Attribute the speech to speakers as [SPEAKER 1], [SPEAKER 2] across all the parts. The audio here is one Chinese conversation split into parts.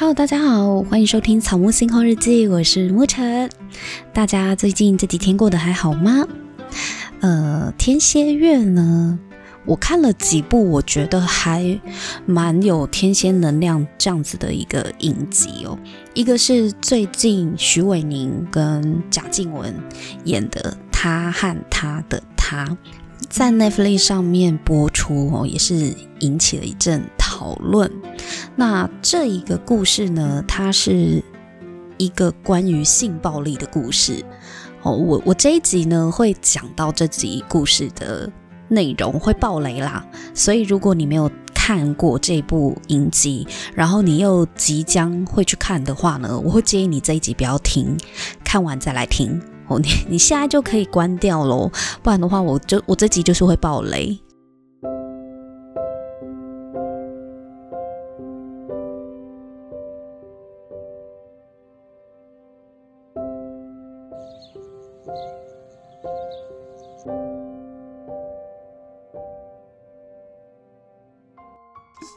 [SPEAKER 1] 好大家好，欢迎收听《草木星空日记》，我是沐晨。大家最近这几天过得还好吗？呃，天蝎月呢，我看了几部，我觉得还蛮有天蝎能量这样子的一个影集哦。一个是最近许玮宁跟贾静雯演的《他和他的他》，在 Netflix 上面播出哦，也是引起了一阵讨论。那这一个故事呢，它是一个关于性暴力的故事哦。我我这一集呢会讲到这集故事的内容，会爆雷啦。所以如果你没有看过这部影集，然后你又即将会去看的话呢，我会建议你这一集不要听，看完再来听你你现在就可以关掉喽，不然的话，我就我这集就是会爆雷。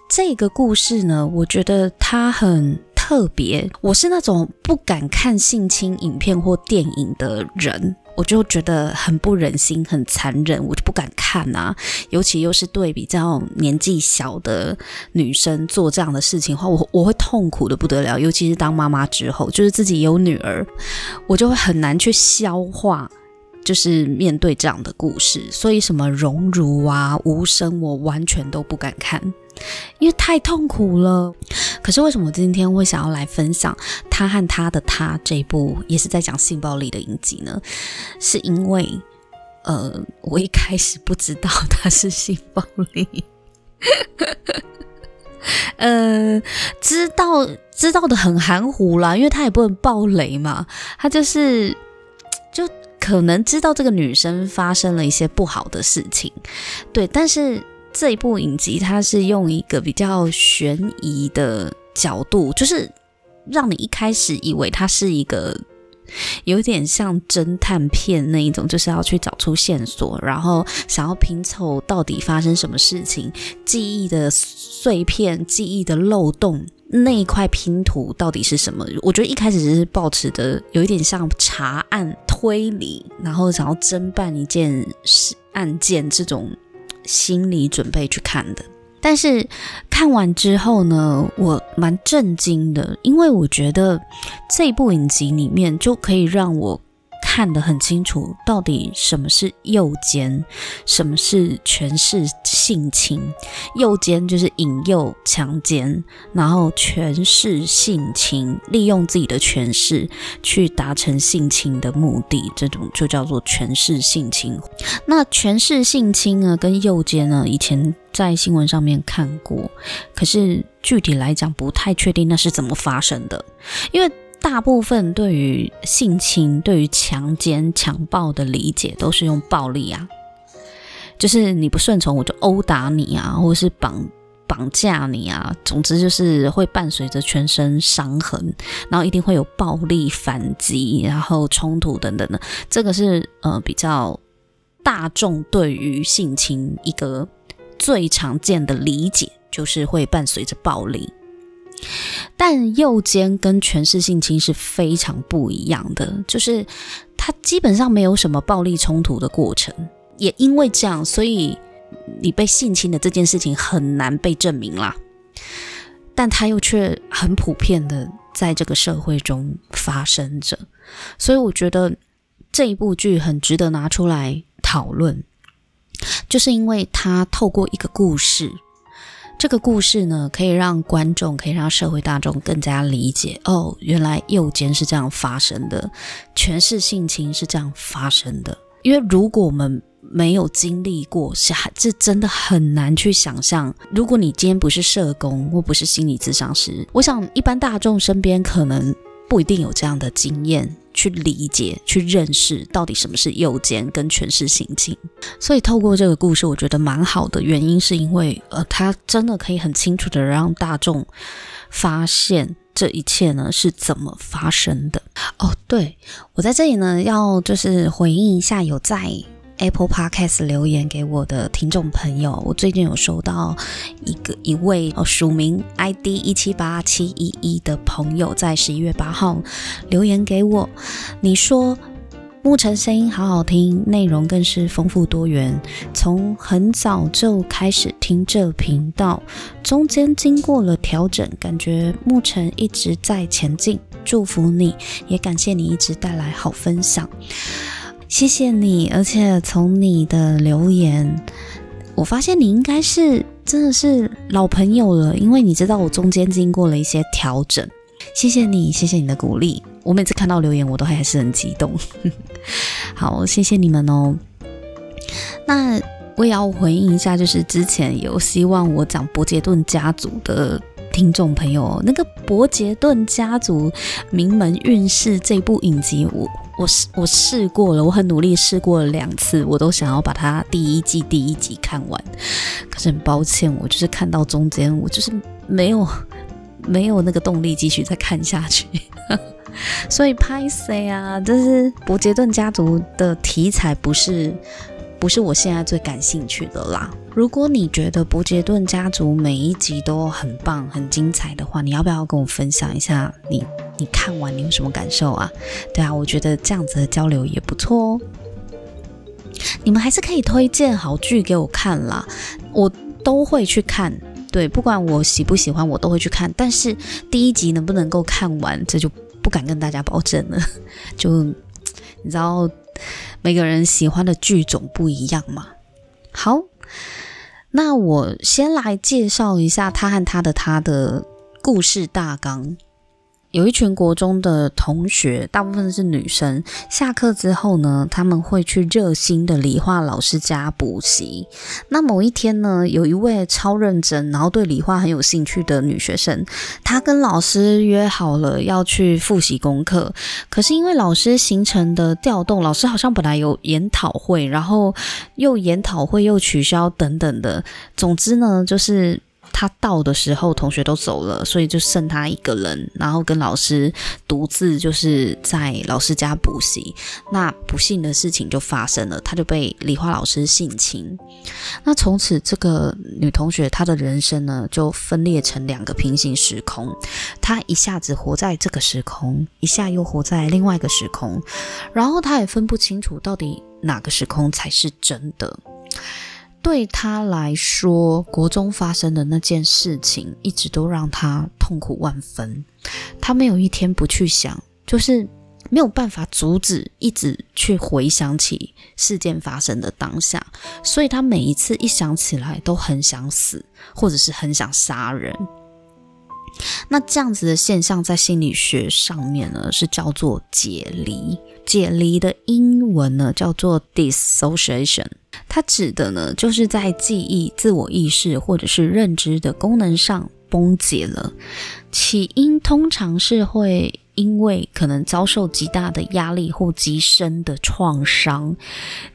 [SPEAKER 1] 这个故事呢，我觉得它很特别。我是那种不敢看性侵影片或电影的人，我就觉得很不忍心、很残忍，我就不敢看啊。尤其又是对比较年纪小的女生做这样的事情的话，我我会痛苦得不得了。尤其是当妈妈之后，就是自己有女儿，我就会很难去消化。就是面对这样的故事，所以什么荣辱啊、无声，我完全都不敢看，因为太痛苦了。可是为什么今天会想要来分享他和他的他这一部也是在讲性暴力的影集呢？是因为呃，我一开始不知道他是性暴力，呃，知道知道的很含糊啦，因为他也不能暴雷嘛，他就是。可能知道这个女生发生了一些不好的事情，对，但是这一部影集它是用一个比较悬疑的角度，就是让你一开始以为它是一个有点像侦探片那一种，就是要去找出线索，然后想要拼凑到底发生什么事情，记忆的碎片、记忆的漏洞。那一块拼图到底是什么？我觉得一开始是抱持的有一点像查案推理，然后想要侦办一件事案件这种心理准备去看的。但是看完之后呢，我蛮震惊的，因为我觉得这部影集里面就可以让我。看得很清楚，到底什么是诱奸，什么是权势性侵。诱奸就是引诱、强奸，然后权势性侵，利用自己的权势去达成性侵的目的，这种就叫做权势性侵。那权势性侵呢，跟诱奸呢，以前在新闻上面看过，可是具体来讲不太确定那是怎么发生的，因为。大部分对于性侵、对于强奸、强暴的理解都是用暴力啊，就是你不顺从我就殴打你啊，或者是绑绑架你啊，总之就是会伴随着全身伤痕，然后一定会有暴力反击，然后冲突等等的。这个是呃比较大众对于性侵一个最常见的理解，就是会伴随着暴力。但诱奸跟权势性侵是非常不一样的，就是它基本上没有什么暴力冲突的过程，也因为这样，所以你被性侵的这件事情很难被证明啦。但它又却很普遍的在这个社会中发生着，所以我觉得这一部剧很值得拿出来讨论，就是因为它透过一个故事。这个故事呢，可以让观众，可以让社会大众更加理解哦，原来诱奸是这样发生的，权势性侵是这样发生的。因为如果我们没有经历过，是还这真的很难去想象。如果你今天不是社工或不是心理咨商师，我想一般大众身边可能不一定有这样的经验。去理解、去认识到底什么是右肩跟权势行径，所以透过这个故事，我觉得蛮好的。原因是因为，呃，它真的可以很清楚的让大众发现这一切呢是怎么发生的。哦，对，我在这里呢要就是回应一下有在 Apple Podcast 留言给我的听众朋友，我最近有收到一个一位哦署名 ID 一七八七一一的朋友在十一月八号留言给我，你说。牧尘声音好好听，内容更是丰富多元。从很早就开始听这频道，中间经过了调整，感觉牧尘一直在前进。祝福你，也感谢你一直带来好分享。谢谢你，而且从你的留言，我发现你应该是真的是老朋友了，因为你知道我中间经过了一些调整。谢谢你，谢谢你的鼓励。我每次看到留言，我都还是很激动。好，谢谢你们哦。那我也要回应一下，就是之前有希望我讲伯杰顿家族的听众朋友，那个伯杰顿家族名门运势这部影集，我我试我试过了，我很努力试过了两次，我都想要把它第一季第一集看完。可是很抱歉，我就是看到中间，我就是没有没有那个动力继续再看下去。所以拍谁啊？就是伯杰顿家族的题材不是不是我现在最感兴趣的啦。如果你觉得伯杰顿家族每一集都很棒、很精彩的话，你要不要跟我分享一下你你看完你有什么感受啊？对啊，我觉得这样子的交流也不错哦。你们还是可以推荐好剧给我看啦，我都会去看。对，不管我喜不喜欢，我都会去看。但是第一集能不能够看完，这就。不敢跟大家保证了，就你知道，每个人喜欢的剧种不一样嘛。好，那我先来介绍一下他和他的他的故事大纲。有一群国中的同学，大部分是女生。下课之后呢，他们会去热心的理化老师家补习。那某一天呢，有一位超认真，然后对理化很有兴趣的女学生，她跟老师约好了要去复习功课。可是因为老师行程的调动，老师好像本来有研讨会，然后又研讨会又取消等等的。总之呢，就是。他到的时候，同学都走了，所以就剩他一个人，然后跟老师独自就是在老师家补习。那不幸的事情就发生了，他就被理化老师性侵。那从此，这个女同学她的人生呢，就分裂成两个平行时空。她一下子活在这个时空，一下又活在另外一个时空，然后她也分不清楚到底哪个时空才是真的。对他来说，国中发生的那件事情一直都让他痛苦万分。他没有一天不去想，就是没有办法阻止，一直去回想起事件发生的当下。所以他每一次一想起来，都很想死，或者是很想杀人。那这样子的现象，在心理学上面呢，是叫做解离。解离的英文呢，叫做 dissociation。它指的呢，就是在记忆、自我意识或者是认知的功能上崩解了。起因通常是会因为可能遭受极大的压力或极深的创伤。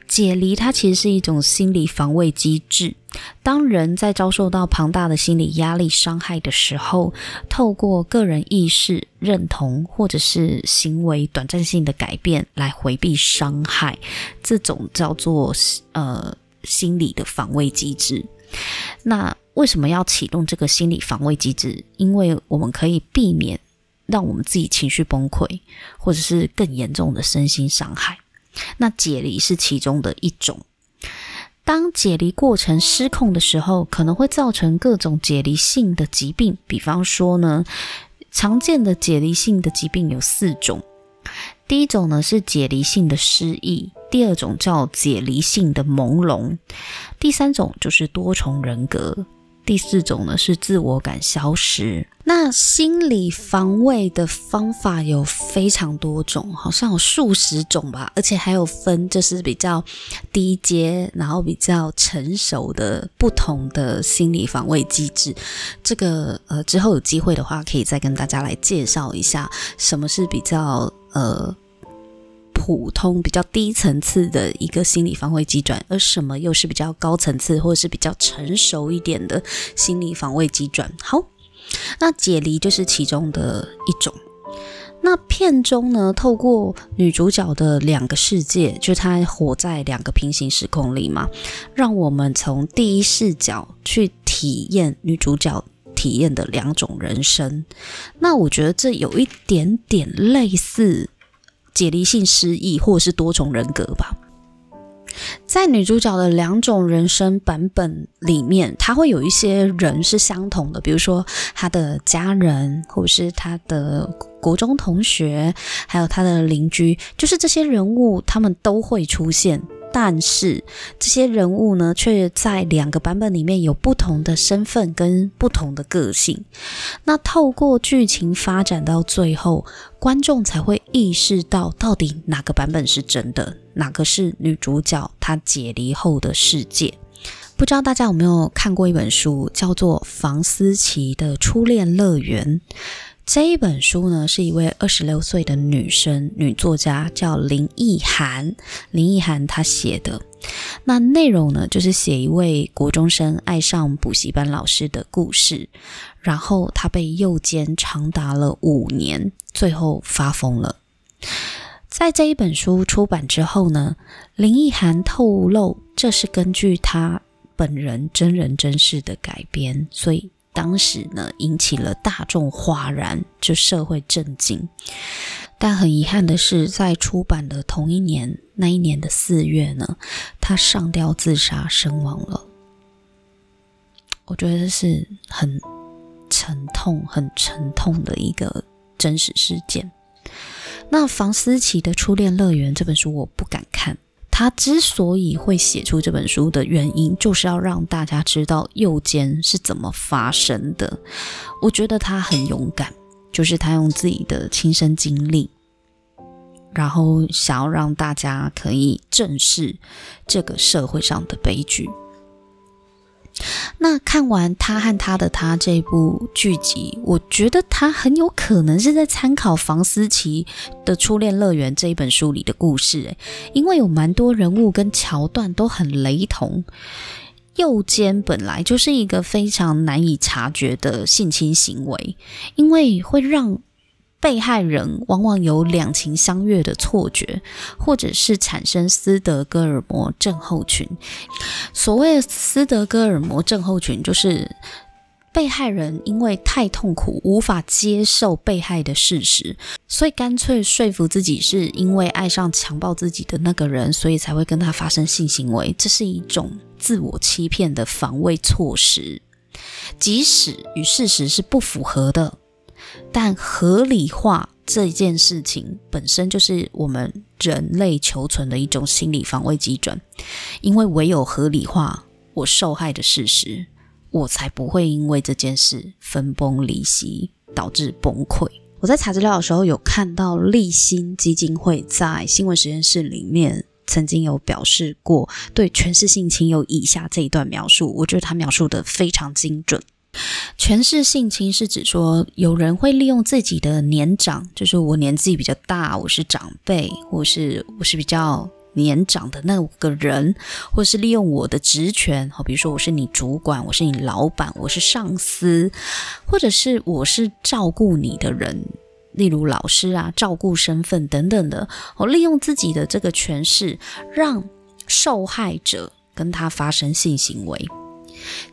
[SPEAKER 1] 解离它其实是一种心理防卫机制。当人在遭受到庞大的心理压力伤害的时候，透过个人意识认同或者是行为短暂性的改变来回避伤害，这种叫做呃心理的防卫机制。那为什么要启动这个心理防卫机制？因为我们可以避免让我们自己情绪崩溃，或者是更严重的身心伤害。那解离是其中的一种。当解离过程失控的时候，可能会造成各种解离性的疾病。比方说呢，常见的解离性的疾病有四种。第一种呢是解离性的失忆，第二种叫解离性的朦胧，第三种就是多重人格。第四种呢是自我感消失。那心理防卫的方法有非常多种，好像有数十种吧，而且还有分就是比较低阶，然后比较成熟的不同的心理防卫机制。这个呃之后有机会的话，可以再跟大家来介绍一下什么是比较呃。普通比较低层次的一个心理防卫机转，而什么又是比较高层次或者是比较成熟一点的心理防卫机转？好，那解离就是其中的一种。那片中呢，透过女主角的两个世界，就她活在两个平行时空里嘛，让我们从第一视角去体验女主角体验的两种人生。那我觉得这有一点点类似解离性失忆或者是多重人格吧。在女主角的两种人生版本里面，她会有一些人是相同的，比如说她的家人，或者是她的国中同学，还有她的邻居，就是这些人物，他们都会出现。但是这些人物呢，却在两个版本里面有不同的身份跟不同的个性。那透过剧情发展到最后，观众才会意识到到底哪个版本是真的，哪个是女主角她解离后的世界。不知道大家有没有看过一本书，叫做《房思琪的初恋乐园》。这一本书呢，是一位二十六岁的女生，女作家叫林奕含。林奕含她写的，那内容呢，就是写一位国中生爱上补习班老师的故事，然后她被诱奸长达了五年，最后发疯了。在这一本书出版之后呢，林奕含透露，这是根据她本人真人真事的改编，所以。当时呢，引起了大众哗然，就社会震惊。但很遗憾的是，在出版的同一年，那一年的四月呢，他上吊自杀身亡了。我觉得这是很沉痛、很沉痛的一个真实事件。那房思琪的初恋乐园这本书，我不敢看。他之所以会写出这本书的原因，就是要让大家知道右肩是怎么发生的。我觉得他很勇敢，就是他用自己的亲身经历，然后想要让大家可以正视这个社会上的悲剧。那看完《他和他的他》这部剧集，我觉得他很有可能是在参考房思琪的《初恋乐园》这一本书里的故事，因为有蛮多人物跟桥段都很雷同。右肩本来就是一个非常难以察觉的性侵行为，因为会让。被害人往往有两情相悦的错觉，或者是产生斯德哥尔摩症候群。所谓的斯德哥尔摩症候群，就是被害人因为太痛苦，无法接受被害的事实，所以干脆说服自己是因为爱上强暴自己的那个人，所以才会跟他发生性行为。这是一种自我欺骗的防卫措施，即使与事实是不符合的。但合理化这件事情本身就是我们人类求存的一种心理防卫机转，因为唯有合理化我受害的事实，我才不会因为这件事分崩离析，导致崩溃。我在查资料的时候有看到立新基金会在新闻实验室里面曾经有表示过，对权势性侵有以下这一段描述，我觉得他描述的非常精准。权势性侵是指说，有人会利用自己的年长，就是我年纪比较大，我是长辈，或是我是比较年长的那个人，或是利用我的职权，好，比如说我是你主管，我是你老板，我是上司，或者是我是照顾你的人，例如老师啊，照顾身份等等的，我利用自己的这个权势，让受害者跟他发生性行为。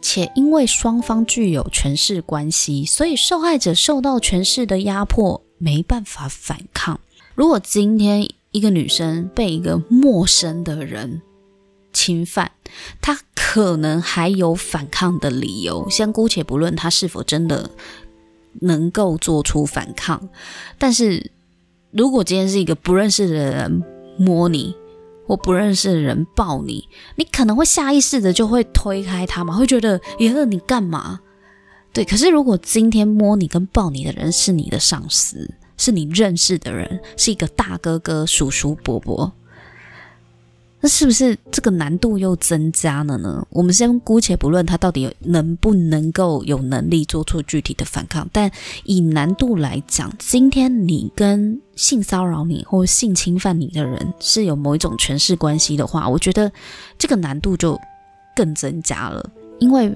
[SPEAKER 1] 且因为双方具有权势关系，所以受害者受到权势的压迫，没办法反抗。如果今天一个女生被一个陌生的人侵犯，她可能还有反抗的理由。先姑且不论她是否真的能够做出反抗，但是如果今天是一个不认识的人摸你，我不认识的人抱你，你可能会下意识的就会推开他嘛，会觉得耶，你干嘛？对，可是如果今天摸你跟抱你的人是你的上司，是你认识的人，是一个大哥哥、叔叔、伯伯。那是不是这个难度又增加了呢？我们先姑且不论他到底能不能够有能力做出具体的反抗，但以难度来讲，今天你跟性骚扰你或性侵犯你的人是有某一种权势关系的话，我觉得这个难度就更增加了，因为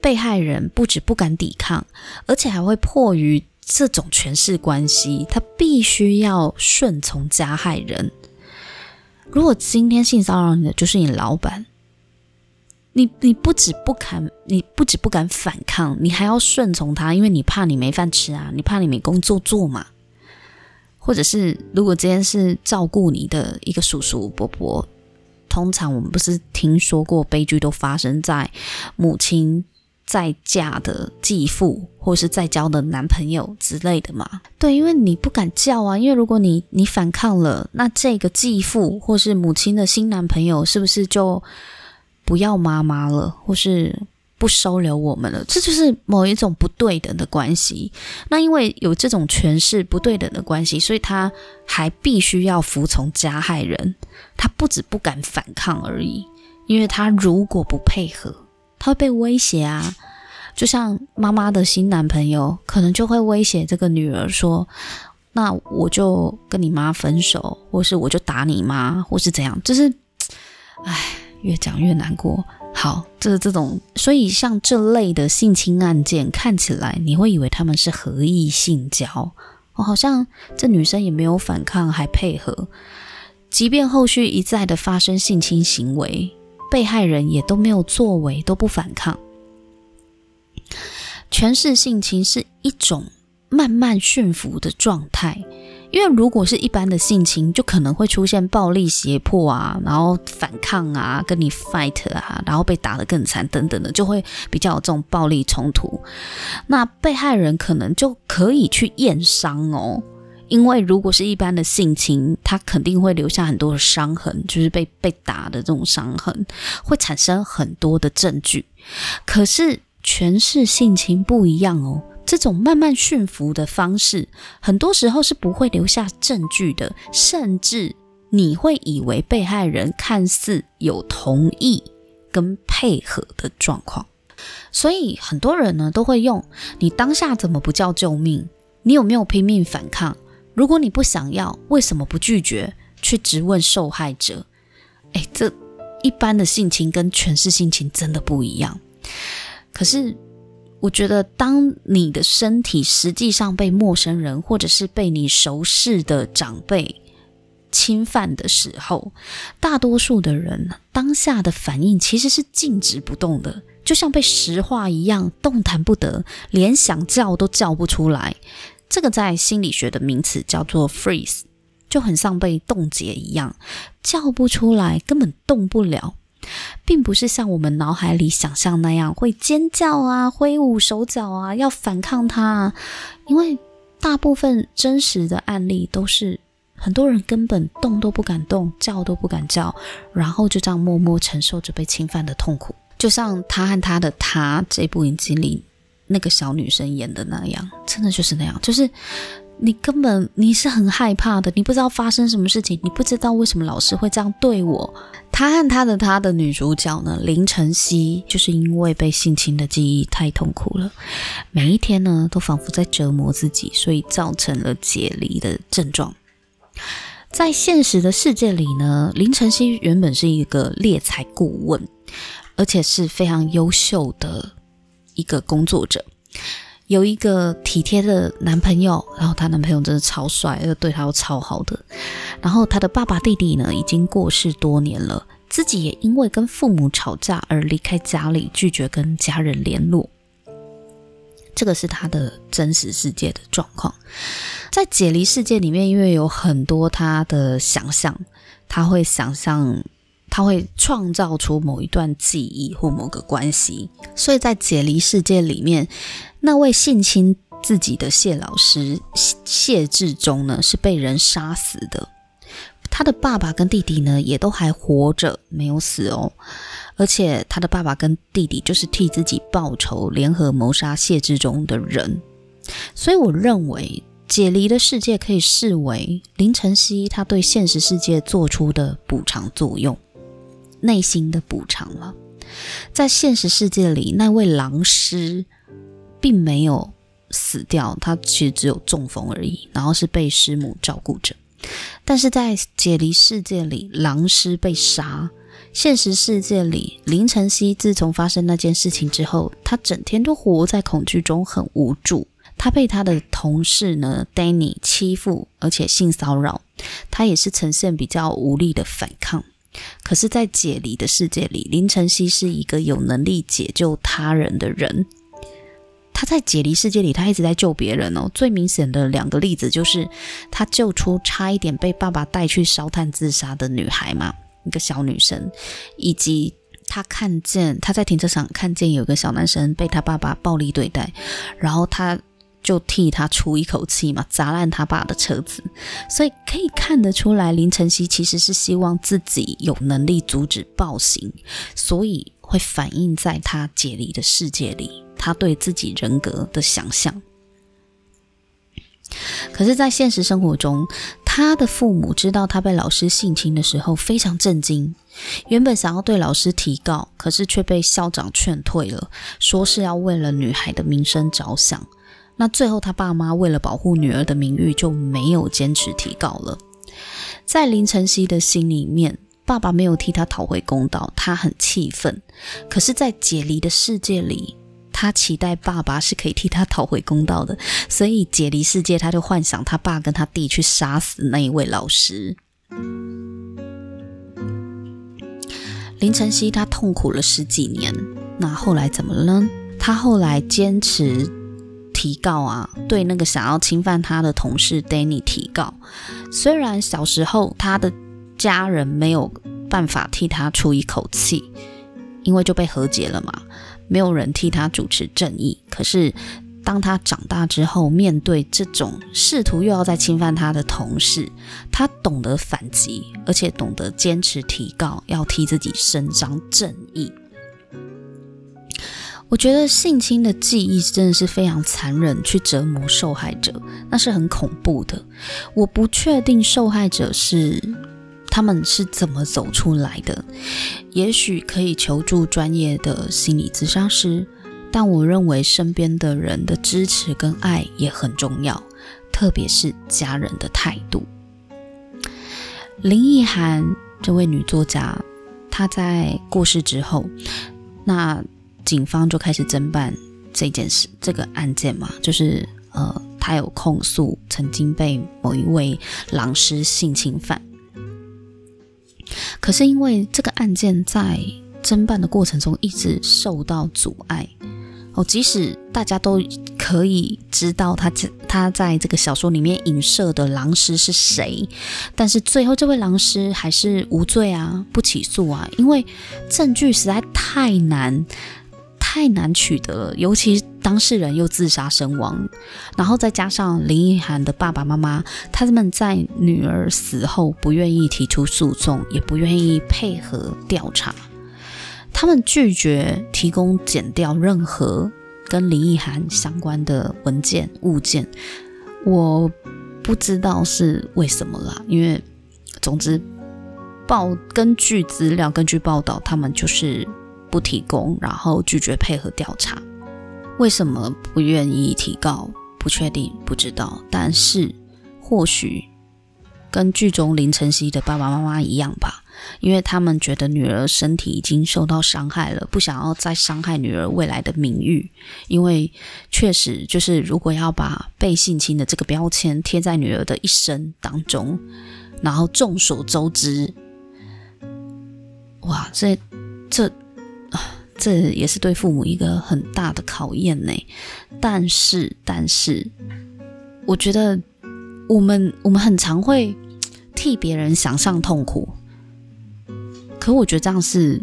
[SPEAKER 1] 被害人不止不敢抵抗，而且还会迫于这种权势关系，他必须要顺从加害人。如果今天性骚扰你的就是你老板，你你不止不敢，你不止不敢反抗，你还要顺从他，因为你怕你没饭吃啊，你怕你没工作做嘛。或者是如果今天是照顾你的一个叔叔伯伯，通常我们不是听说过悲剧都发生在母亲。再嫁的继父，或是再交的男朋友之类的嘛？对，因为你不敢叫啊，因为如果你你反抗了，那这个继父或是母亲的新男朋友是不是就不要妈妈了，或是不收留我们了？这就是某一种不对等的关系。那因为有这种权势不对等的关系，所以他还必须要服从加害人。他不止不敢反抗而已，因为他如果不配合。他会被威胁啊，就像妈妈的新男朋友，可能就会威胁这个女儿说：“那我就跟你妈分手，或是我就打你妈，或是怎样。”就是，唉，越讲越难过。好，这这种，所以像这类的性侵案件，看起来你会以为他们是合意性交，哦，好像这女生也没有反抗，还配合，即便后续一再的发生性侵行为。被害人也都没有作为，都不反抗。权势性情是一种慢慢驯服的状态，因为如果是一般的性情，就可能会出现暴力胁迫啊，然后反抗啊，跟你 fight 啊，然后被打得更惨等等的，就会比较有这种暴力冲突。那被害人可能就可以去验伤哦。因为如果是一般的性侵，他肯定会留下很多的伤痕，就是被被打的这种伤痕，会产生很多的证据。可是权势性侵不一样哦，这种慢慢驯服的方式，很多时候是不会留下证据的，甚至你会以为被害人看似有同意跟配合的状况。所以很多人呢都会用：你当下怎么不叫救命？你有没有拼命反抗？如果你不想要，为什么不拒绝？去质问受害者。诶，这一般的性情跟权势性情真的不一样。可是，我觉得当你的身体实际上被陌生人或者是被你熟识的长辈侵犯的时候，大多数的人当下的反应其实是静止不动的，就像被石化一样，动弹不得，连想叫都叫不出来。这个在心理学的名词叫做 freeze，就很像被冻结一样，叫不出来，根本动不了，并不是像我们脑海里想象那样会尖叫啊、挥舞手脚啊、要反抗它啊。因为大部分真实的案例都是很多人根本动都不敢动，叫都不敢叫，然后就这样默默承受着被侵犯的痛苦。就像他和他的他这部影集里。那个小女生演的那样，真的就是那样，就是你根本你是很害怕的，你不知道发生什么事情，你不知道为什么老师会这样对我。他和他的他的女主角呢，林晨曦，就是因为被性侵的记忆太痛苦了，每一天呢都仿佛在折磨自己，所以造成了解离的症状。在现实的世界里呢，林晨曦原本是一个猎才顾问，而且是非常优秀的。一个工作者，有一个体贴的男朋友，然后她男朋友真的超帅，又对她又超好的。然后她的爸爸弟弟呢，已经过世多年了，自己也因为跟父母吵架而离开家里，拒绝跟家人联络。这个是她的真实世界的状况。在解离世界里面，因为有很多她的想象，她会想象。他会创造出某一段记忆或某个关系，所以在解离世界里面，那位性侵自己的谢老师谢志忠呢，是被人杀死的。他的爸爸跟弟弟呢，也都还活着，没有死哦。而且他的爸爸跟弟弟就是替自己报仇，联合谋杀谢志忠的人。所以我认为解离的世界可以视为林晨曦他对现实世界做出的补偿作用。内心的补偿了，在现实世界里，那位狼师并没有死掉，他其实只有中风而已，然后是被师母照顾着。但是在解离世界里，狼师被杀；现实世界里，林晨曦自从发生那件事情之后，他整天都活在恐惧中，很无助。他被他的同事呢 Danny 欺负，而且性骚扰，他也是呈现比较无力的反抗。可是，在解离的世界里，林晨曦是一个有能力解救他人的人。他在解离世界里，他一直在救别人哦。最明显的两个例子就是，他救出差一点被爸爸带去烧炭自杀的女孩嘛，一个小女生，以及他看见他在停车场看见有个小男生被他爸爸暴力对待，然后他。就替他出一口气嘛，砸烂他爸的车子，所以可以看得出来，林晨曦其实是希望自己有能力阻止暴行，所以会反映在他解离的世界里，他对自己人格的想象。可是，在现实生活中，他的父母知道他被老师性侵的时候非常震惊，原本想要对老师提告，可是却被校长劝退了，说是要为了女孩的名声着想。那最后，他爸妈为了保护女儿的名誉，就没有坚持提告了。在林晨曦的心里面，爸爸没有替他讨回公道，他很气愤。可是，在解离的世界里，他期待爸爸是可以替他讨回公道的。所以，解离世界，他就幻想他爸跟他弟去杀死那一位老师。林晨曦他痛苦了十几年，那后来怎么了呢？他后来坚持。提告啊，对那个想要侵犯他的同事 Danny 提告。虽然小时候他的家人没有办法替他出一口气，因为就被和解了嘛，没有人替他主持正义。可是当他长大之后，面对这种试图又要再侵犯他的同事，他懂得反击，而且懂得坚持提告，要替自己伸张正义。我觉得性侵的记忆真的是非常残忍，去折磨受害者，那是很恐怖的。我不确定受害者是他们是怎么走出来的，也许可以求助专业的心理咨商师，但我认为身边的人的支持跟爱也很重要，特别是家人的态度。林奕含这位女作家，她在过世之后，那。警方就开始侦办这件事，这个案件嘛，就是呃，他有控诉曾经被某一位狼师性侵犯。可是因为这个案件在侦办的过程中一直受到阻碍，哦，即使大家都可以知道他他在这个小说里面影射的狼师是谁，但是最后这位狼师还是无罪啊，不起诉啊，因为证据实在太难。太难取得了，尤其当事人又自杀身亡，然后再加上林奕涵的爸爸妈妈，他们在女儿死后不愿意提出诉讼，也不愿意配合调查，他们拒绝提供剪掉任何跟林奕涵相关的文件物件。我不知道是为什么啦，因为总之报根据资料，根据报道，他们就是。不提供，然后拒绝配合调查，为什么不愿意提告？不确定，不知道。但是或许跟剧中林晨曦的爸爸妈妈一样吧，因为他们觉得女儿身体已经受到伤害了，不想要再伤害女儿未来的名誉。因为确实就是，如果要把被性侵的这个标签贴在女儿的一生当中，然后众所周知，哇，这这。这也是对父母一个很大的考验呢。但是，但是，我觉得我们我们很常会替别人想象痛苦，可我觉得这样是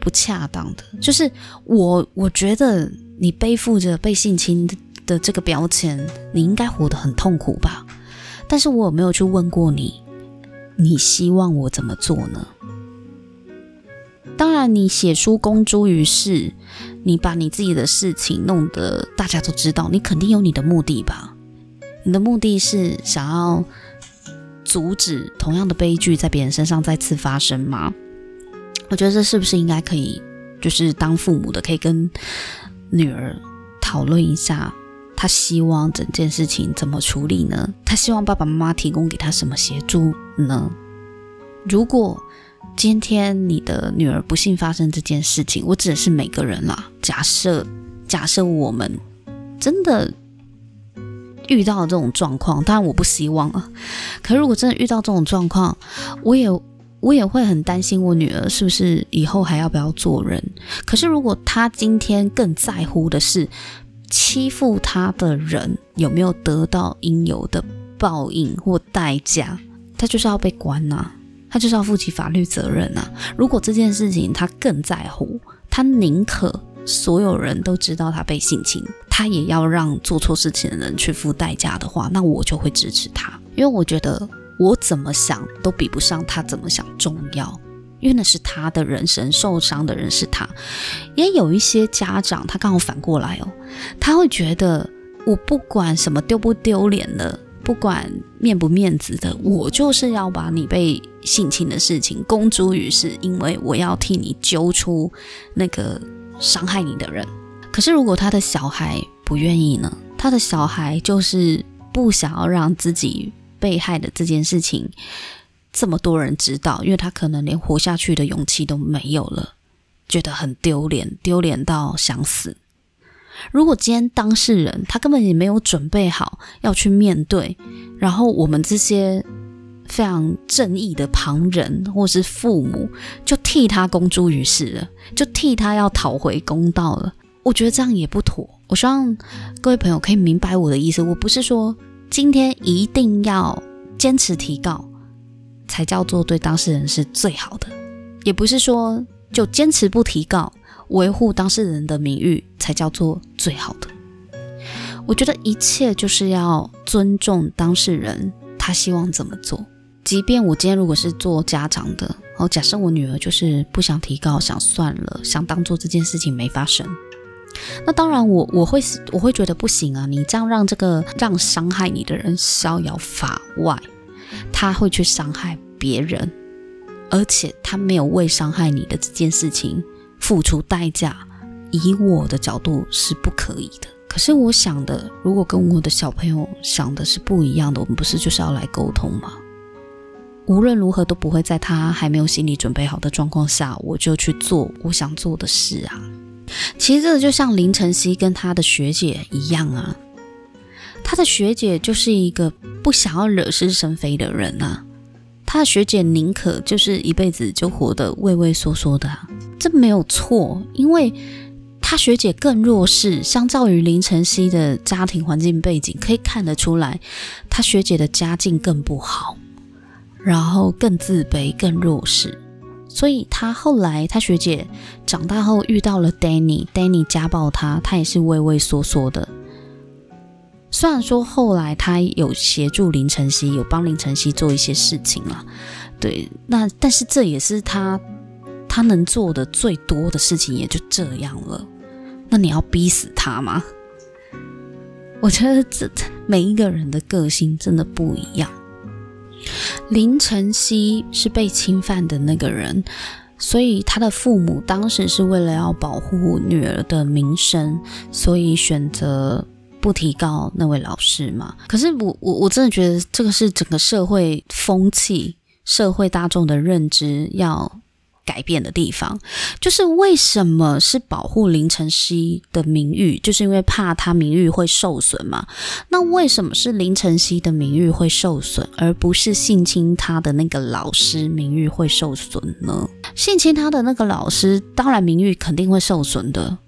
[SPEAKER 1] 不恰当的。就是我我觉得你背负着被性侵的这个标签，你应该活得很痛苦吧？但是我有没有去问过你，你希望我怎么做呢？当然，你写书公诸于世，你把你自己的事情弄得大家都知道，你肯定有你的目的吧？你的目的是想要阻止同样的悲剧在别人身上再次发生吗？我觉得这是不是应该可以，就是当父母的可以跟女儿讨论一下，她希望整件事情怎么处理呢？她希望爸爸妈妈提供给她什么协助呢？如果今天你的女儿不幸发生这件事情，我指的是每个人啦。假设，假设我们真的遇到了这种状况，当然我不希望啊。可是如果真的遇到这种状况，我也我也会很担心我女儿是不是以后还要不要做人。可是如果她今天更在乎的是欺负她的人有没有得到应有的报应或代价，她就是要被关呐、啊，他就是要负起法律责任、啊。如果这件事情他更在乎，他宁可。所有人都知道他被性侵，他也要让做错事情的人去付代价的话，那我就会支持他，因为我觉得我怎么想都比不上他怎么想重要，因为那是他的人生，受伤的人是他。也有一些家长，他刚好反过来哦，他会觉得我不管什么丢不丢脸的，不管面不面子的，我就是要把你被性侵的事情公诸于世，因为我要替你揪出那个。伤害你的人，可是如果他的小孩不愿意呢？他的小孩就是不想要让自己被害的这件事情这么多人知道，因为他可能连活下去的勇气都没有了，觉得很丢脸，丢脸到想死。如果今天当事人他根本也没有准备好要去面对，然后我们这些。非常正义的旁人或是父母，就替他公诸于世了，就替他要讨回公道了。我觉得这样也不妥。我希望各位朋友可以明白我的意思。我不是说今天一定要坚持提告才叫做对当事人是最好的，也不是说就坚持不提告，维护当事人的名誉才叫做最好的。我觉得一切就是要尊重当事人，他希望怎么做。即便我今天如果是做家长的，哦，假设我女儿就是不想提高，想算了，想当做这件事情没发生，那当然我我会我会觉得不行啊！你这样让这个让伤害你的人逍遥法外，他会去伤害别人，而且他没有为伤害你的这件事情付出代价，以我的角度是不可以的。可是我想的，如果跟我的小朋友想的是不一样的，我们不是就是要来沟通吗？无论如何都不会在他还没有心理准备好的状况下，我就去做我想做的事啊。其实这就像林晨曦跟他的学姐一样啊，他的学姐就是一个不想要惹是生非的人啊。他的学姐宁可就是一辈子就活得畏畏缩缩的啊，这没有错，因为他学姐更弱势，相较于林晨曦的家庭环境背景，可以看得出来，他学姐的家境更不好。然后更自卑、更弱势，所以他后来他学姐长大后遇到了 Danny，Danny 家暴他，他也是畏畏缩缩的。虽然说后来他有协助林晨曦，有帮林晨曦做一些事情了，对，那但是这也是他他能做的最多的事情，也就这样了。那你要逼死他吗？我觉得这每一个人的个性真的不一样。林晨曦是被侵犯的那个人，所以他的父母当时是为了要保护女儿的名声，所以选择不提告那位老师嘛。可是我我我真的觉得这个是整个社会风气、社会大众的认知要改变的地方，就是为什么是保护林晨曦的名誉，就是因为怕他名誉会受损嘛？那为什么是林晨曦的名誉会受损，而不是性侵他的那个老师名誉会受损呢？性侵他的那个老师，当然名誉肯定会受损的，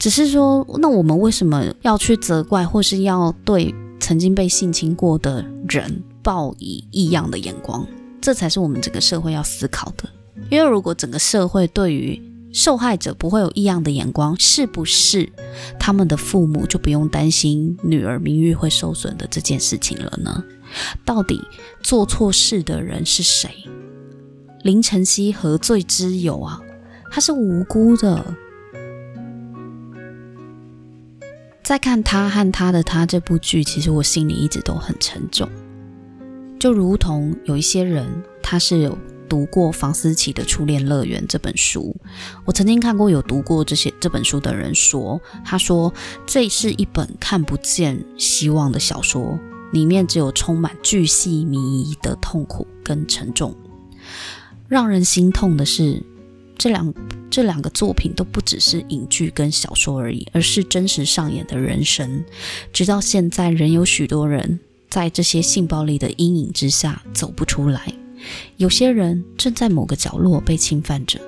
[SPEAKER 1] 只是说，那我们为什么要去责怪，或是要对曾经被性侵过的人报以异样的眼光？这才是我们整个社会要思考的。因为如果整个社会对于受害者不会有异样的眼光，是不是他们的父母就不用担心女儿名誉会受损的这件事情了呢？到底做错事的人是谁？林晨曦何罪之有啊？他是无辜的。在看他和他的他这部剧，其实我心里一直都很沉重，就如同有一些人，他是。读过房思琪的《初恋乐园》这本书，我曾经看过有读过这些这本书的人说，他说这是一本看不见希望的小说，里面只有充满巨细靡遗的痛苦跟沉重。让人心痛的是，这两这两个作品都不只是影剧跟小说而已，而是真实上演的人生。直到现在，仍有许多人在这些性暴力的阴影之下走不出来。有些人正在某个角落被侵犯着。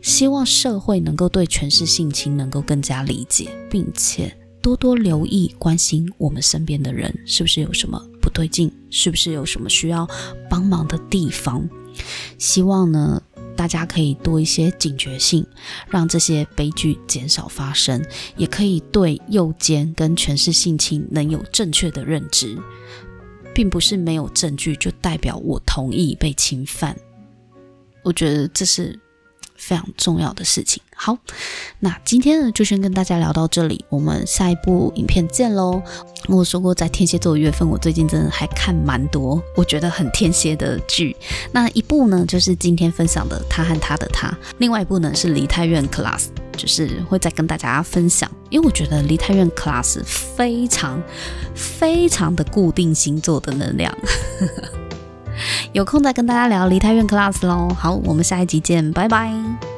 [SPEAKER 1] 希望社会能够对权势性侵能够更加理解，并且多多留意关心我们身边的人是不是有什么不对劲，是不是有什么需要帮忙的地方。希望呢，大家可以多一些警觉性，让这些悲剧减少发生，也可以对诱奸跟权势性侵能有正确的认知，并不是没有证据就代表我同意被侵犯。我觉得这是。非常重要的事情。好，那今天呢，就先跟大家聊到这里，我们下一部影片见喽。我说过，在天蝎座的月份，我最近真的还看蛮多，我觉得很天蝎的剧。那一部呢，就是今天分享的《他和他的他》，另外一部呢是《梨泰院 Class》，就是会再跟大家分享。因为我觉得《梨泰院 Class》非常非常的固定星座的能量。有空再跟大家聊梨泰院 Class 喽。好，我们下一集见，拜拜。